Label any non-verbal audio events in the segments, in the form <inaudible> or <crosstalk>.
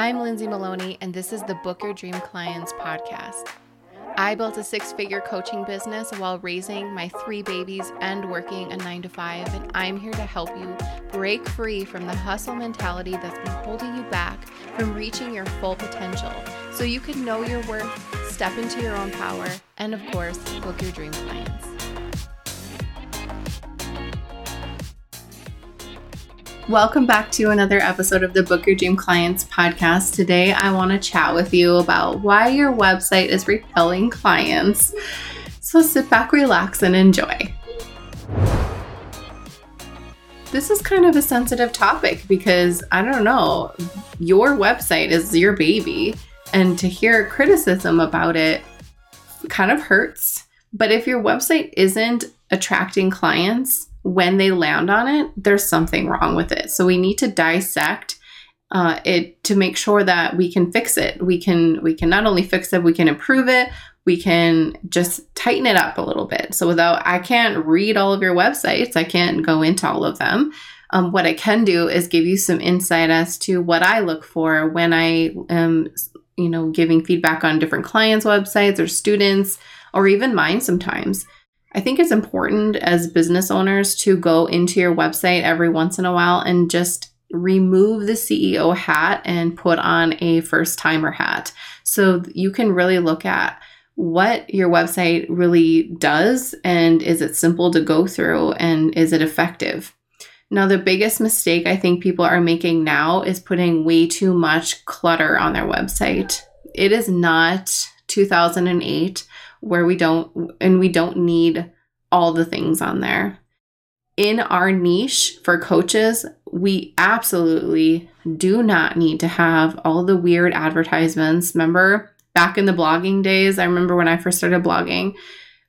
I'm Lindsay Maloney, and this is the Book Your Dream Clients podcast. I built a six figure coaching business while raising my three babies and working a nine to five, and I'm here to help you break free from the hustle mentality that's been holding you back from reaching your full potential so you can know your worth, step into your own power, and of course, book your dream clients. Welcome back to another episode of the Book Your Dream Clients podcast. Today, I want to chat with you about why your website is repelling clients. So sit back, relax, and enjoy. This is kind of a sensitive topic because I don't know, your website is your baby, and to hear criticism about it kind of hurts. But if your website isn't attracting clients, when they land on it, there's something wrong with it. So we need to dissect uh, it to make sure that we can fix it. We can we can not only fix it, we can improve it. We can just tighten it up a little bit. So without I can't read all of your websites, I can't go into all of them. Um, what I can do is give you some insight as to what I look for when I am, you know, giving feedback on different clients' websites or students or even mine sometimes. I think it's important as business owners to go into your website every once in a while and just remove the CEO hat and put on a first timer hat. So you can really look at what your website really does and is it simple to go through and is it effective? Now, the biggest mistake I think people are making now is putting way too much clutter on their website. It is not 2008 where we don't and we don't need all the things on there. In our niche for coaches, we absolutely do not need to have all the weird advertisements. Remember back in the blogging days, I remember when I first started blogging,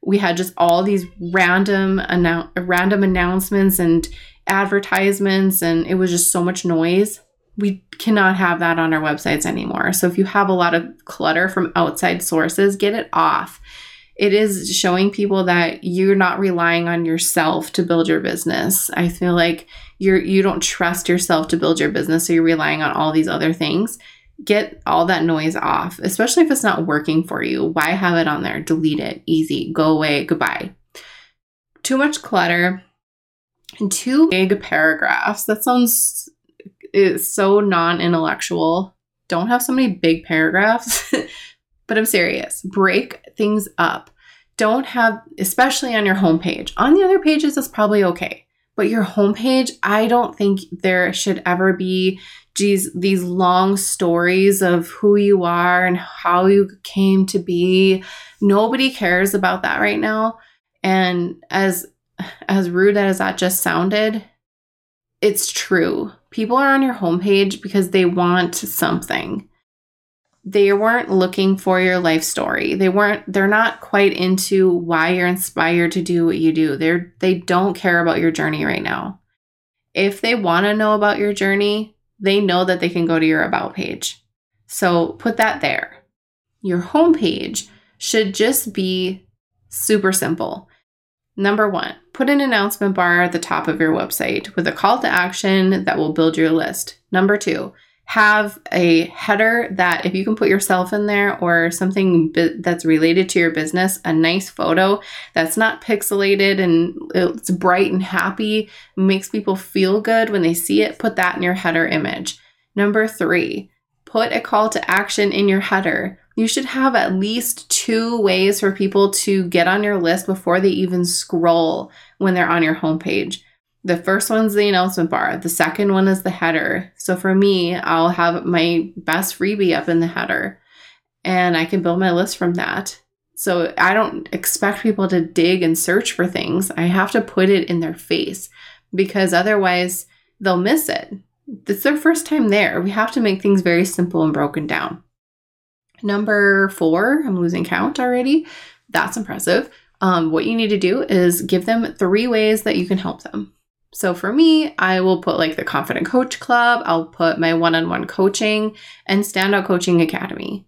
we had just all these random annou- random announcements and advertisements and it was just so much noise. We cannot have that on our websites anymore. So if you have a lot of clutter from outside sources, get it off it is showing people that you're not relying on yourself to build your business. I feel like you're you don't trust yourself to build your business, so you're relying on all these other things. Get all that noise off, especially if it's not working for you. Why have it on there? Delete it. Easy. Go away. Goodbye. Too much clutter and too big paragraphs. That sounds is so non-intellectual. Don't have so many big paragraphs. <laughs> but I'm serious. Break things up. Don't have, especially on your homepage. On the other pages, it's probably okay. But your homepage, I don't think there should ever be these, these long stories of who you are and how you came to be. Nobody cares about that right now. And as <sighs> as rude as that just sounded, it's true. People are on your homepage because they want something they weren't looking for your life story. They weren't they're not quite into why you're inspired to do what you do. They're they don't care about your journey right now. If they want to know about your journey, they know that they can go to your about page. So put that there. Your homepage should just be super simple. Number one, put an announcement bar at the top of your website with a call to action that will build your list. Number two, have a header that if you can put yourself in there or something that's related to your business, a nice photo that's not pixelated and it's bright and happy, makes people feel good when they see it, put that in your header image. Number three, put a call to action in your header. You should have at least two ways for people to get on your list before they even scroll when they're on your homepage. The first one's the announcement bar. The second one is the header. So for me, I'll have my best freebie up in the header and I can build my list from that. So I don't expect people to dig and search for things. I have to put it in their face because otherwise they'll miss it. It's their first time there. We have to make things very simple and broken down. Number four, I'm losing count already. That's impressive. Um, what you need to do is give them three ways that you can help them. So for me, I will put like the Confident Coach Club, I'll put my one on one coaching and Standout Coaching Academy.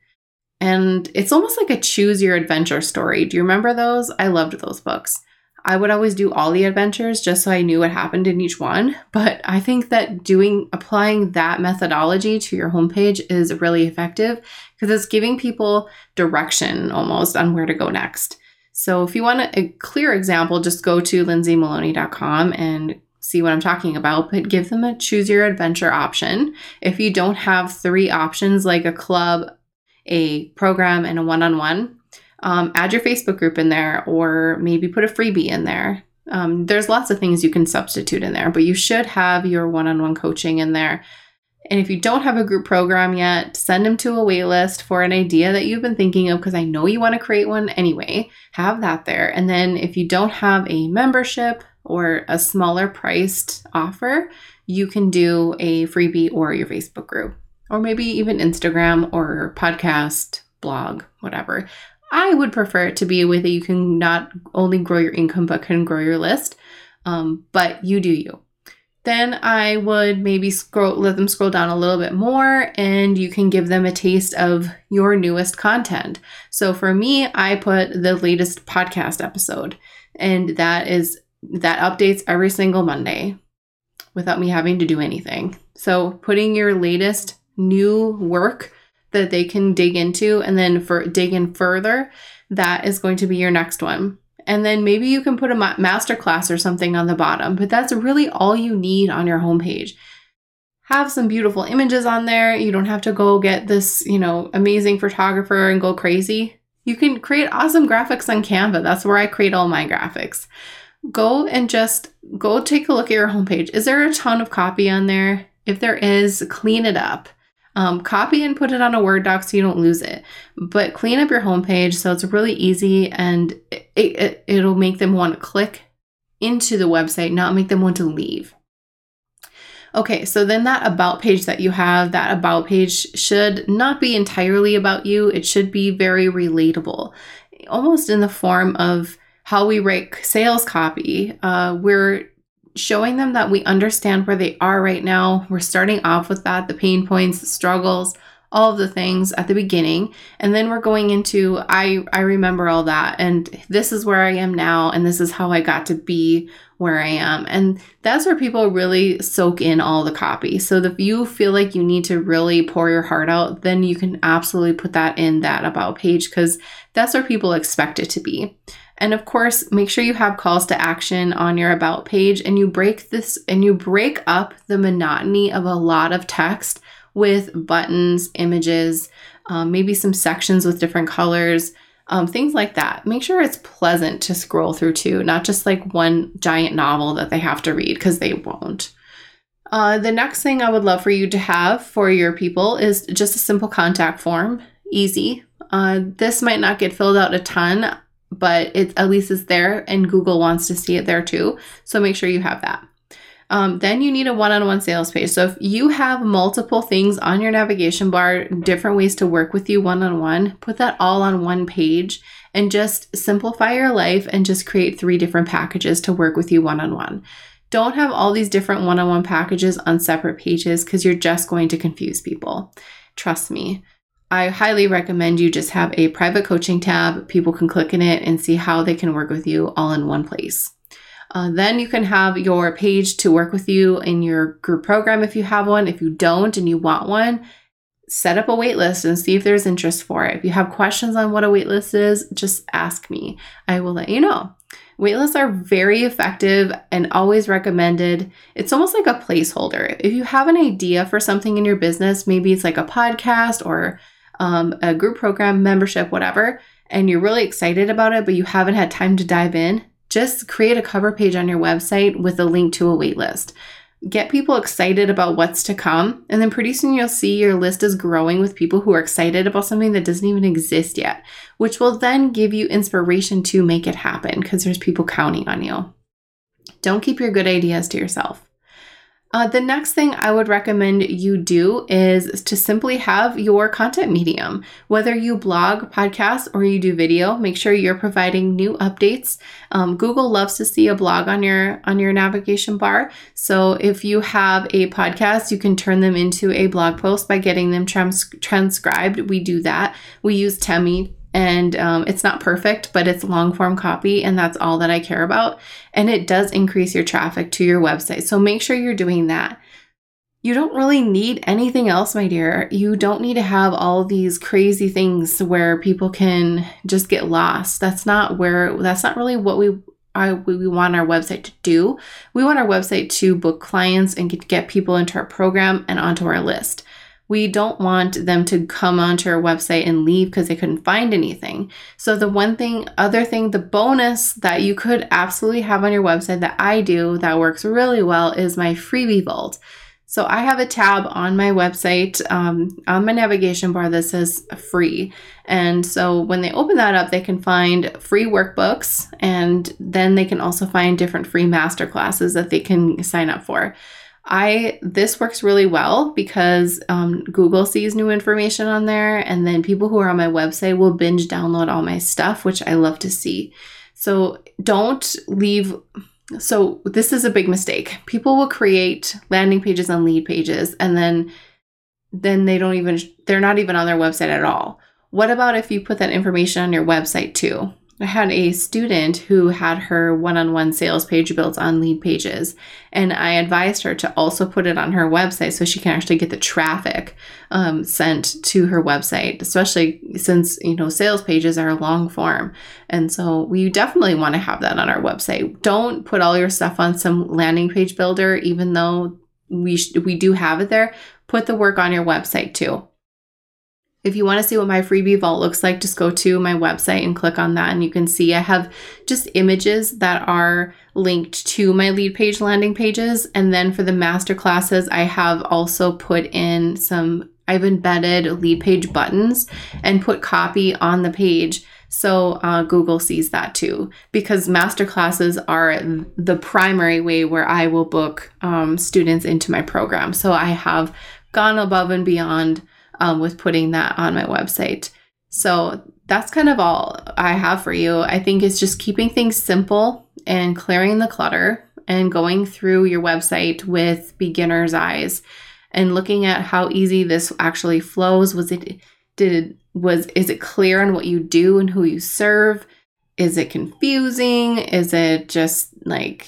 And it's almost like a choose your adventure story. Do you remember those? I loved those books. I would always do all the adventures just so I knew what happened in each one. But I think that doing applying that methodology to your homepage is really effective because it's giving people direction almost on where to go next. So if you want a clear example, just go to lindsaymaloney.com and see what I'm talking about, but give them a choose your adventure option. If you don't have three options like a club, a program, and a one on one, um, add your Facebook group in there or maybe put a freebie in there. Um, there's lots of things you can substitute in there, but you should have your one on one coaching in there. And if you don't have a group program yet, send them to a waitlist for an idea that you've been thinking of because I know you want to create one anyway. Have that there. And then if you don't have a membership or a smaller priced offer, you can do a freebie or your Facebook group, or maybe even Instagram or podcast, blog, whatever. I would prefer it to be a way that you can not only grow your income but can grow your list. Um, but you do you. Then I would maybe scroll, let them scroll down a little bit more, and you can give them a taste of your newest content. So for me, I put the latest podcast episode, and that is that updates every single Monday without me having to do anything. So putting your latest new work that they can dig into and then for dig in further, that is going to be your next one. And then maybe you can put a master class or something on the bottom, but that's really all you need on your homepage. Have some beautiful images on there. You don't have to go get this, you know, amazing photographer and go crazy. You can create awesome graphics on Canva. That's where I create all my graphics. Go and just go take a look at your homepage. Is there a ton of copy on there? If there is, clean it up. Um, copy and put it on a Word doc so you don't lose it. But clean up your homepage so it's really easy and it, it, it'll make them want to click into the website, not make them want to leave. Okay, so then that about page that you have, that about page should not be entirely about you. It should be very relatable, almost in the form of how we write sales copy. Uh, we're showing them that we understand where they are right now. We're starting off with that, the pain points, the struggles, all of the things at the beginning. And then we're going into I I remember all that and this is where I am now and this is how I got to be where I am. And that's where people really soak in all the copy. So if you feel like you need to really pour your heart out, then you can absolutely put that in that about page because that's where people expect it to be. And of course, make sure you have calls to action on your about page and you break this and you break up the monotony of a lot of text with buttons, images, um, maybe some sections with different colors, um, things like that. Make sure it's pleasant to scroll through too, not just like one giant novel that they have to read because they won't. Uh, the next thing I would love for you to have for your people is just a simple contact form, easy. Uh, this might not get filled out a ton but it at least is there and Google wants to see it there too. So make sure you have that. Um, then you need a one on one sales page. So if you have multiple things on your navigation bar, different ways to work with you one on one, put that all on one page and just simplify your life and just create three different packages to work with you one on one. Don't have all these different one on one packages on separate pages because you're just going to confuse people. Trust me. I highly recommend you just have a private coaching tab. People can click in it and see how they can work with you all in one place. Uh, then you can have your page to work with you in your group program if you have one. If you don't and you want one, set up a waitlist and see if there's interest for it. If you have questions on what a waitlist is, just ask me. I will let you know. Waitlists are very effective and always recommended. It's almost like a placeholder. If you have an idea for something in your business, maybe it's like a podcast or um, a group program, membership, whatever, and you're really excited about it, but you haven't had time to dive in, just create a cover page on your website with a link to a waitlist. Get people excited about what's to come, and then pretty soon you'll see your list is growing with people who are excited about something that doesn't even exist yet, which will then give you inspiration to make it happen because there's people counting on you. Don't keep your good ideas to yourself. Uh, the next thing I would recommend you do is to simply have your content medium. Whether you blog, podcast, or you do video, make sure you're providing new updates. Um, Google loves to see a blog on your on your navigation bar. So if you have a podcast, you can turn them into a blog post by getting them trans- transcribed. We do that. We use Temi and um, it's not perfect, but it's long form copy, and that's all that I care about. And it does increase your traffic to your website. So make sure you're doing that. You don't really need anything else, my dear. You don't need to have all these crazy things where people can just get lost. That's not where, that's not really what we I, we want our website to do. We want our website to book clients and get people into our program and onto our list. We don't want them to come onto our website and leave because they couldn't find anything. So, the one thing, other thing, the bonus that you could absolutely have on your website that I do that works really well is my freebie vault. So I have a tab on my website, um, on my navigation bar that says free. And so when they open that up, they can find free workbooks and then they can also find different free master classes that they can sign up for. I this works really well because um, Google sees new information on there, and then people who are on my website will binge download all my stuff, which I love to see. So don't leave so this is a big mistake. People will create landing pages and lead pages and then then they don't even they're not even on their website at all. What about if you put that information on your website too? I had a student who had her one on one sales page built on Leadpages, and I advised her to also put it on her website so she can actually get the traffic um, sent to her website, especially since, you know, sales pages are long form. And so we definitely want to have that on our website. Don't put all your stuff on some landing page builder, even though we, sh- we do have it there. Put the work on your website too. If you want to see what my freebie vault looks like, just go to my website and click on that, and you can see I have just images that are linked to my lead page landing pages. And then for the master classes, I have also put in some, I've embedded lead page buttons and put copy on the page. So uh, Google sees that too, because master classes are the primary way where I will book um, students into my program. So I have gone above and beyond um, with putting that on my website. So that's kind of all I have for you. I think it's just keeping things simple and clearing the clutter and going through your website with beginner's eyes and looking at how easy this actually flows. Was it did was is it clear on what you do and who you serve? Is it confusing? Is it just like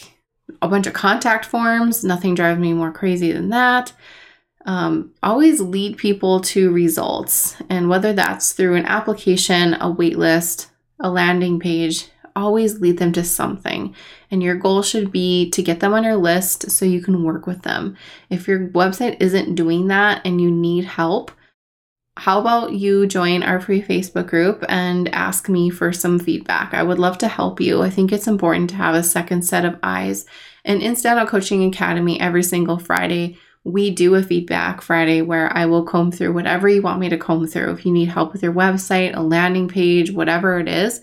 a bunch of contact forms? Nothing drives me more crazy than that um, always lead people to results. And whether that's through an application, a waitlist, a landing page, always lead them to something. And your goal should be to get them on your list so you can work with them. If your website isn't doing that and you need help, how about you join our free Facebook group and ask me for some feedback? I would love to help you. I think it's important to have a second set of eyes. And in Standout Coaching Academy, every single Friday, we do a feedback Friday where I will comb through whatever you want me to comb through. If you need help with your website, a landing page, whatever it is,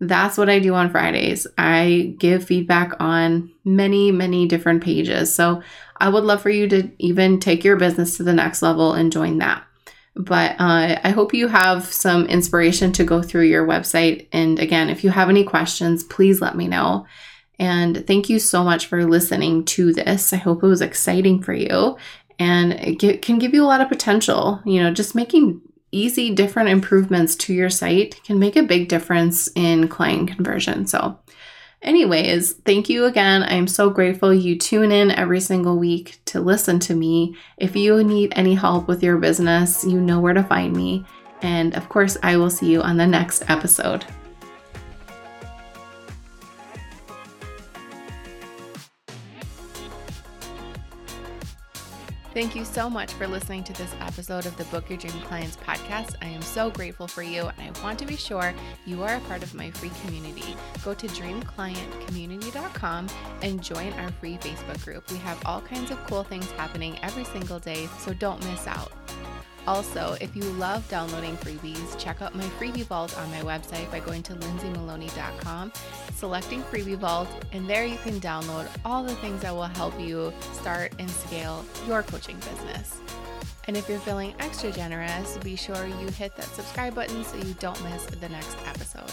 that's what I do on Fridays. I give feedback on many, many different pages. So I would love for you to even take your business to the next level and join that. But uh, I hope you have some inspiration to go through your website. And again, if you have any questions, please let me know. And thank you so much for listening to this. I hope it was exciting for you and it can give you a lot of potential. You know, just making easy, different improvements to your site can make a big difference in client conversion. So, anyways, thank you again. I'm so grateful you tune in every single week to listen to me. If you need any help with your business, you know where to find me. And of course, I will see you on the next episode. Thank you so much for listening to this episode of the Book Your Dream Clients podcast. I am so grateful for you, and I want to be sure you are a part of my free community. Go to dreamclientcommunity.com and join our free Facebook group. We have all kinds of cool things happening every single day, so don't miss out. Also, if you love downloading freebies, check out my freebie vault on my website by going to lindsaymaloney.com, selecting freebie vault, and there you can download all the things that will help you start and scale your coaching business. And if you're feeling extra generous, be sure you hit that subscribe button so you don't miss the next episode.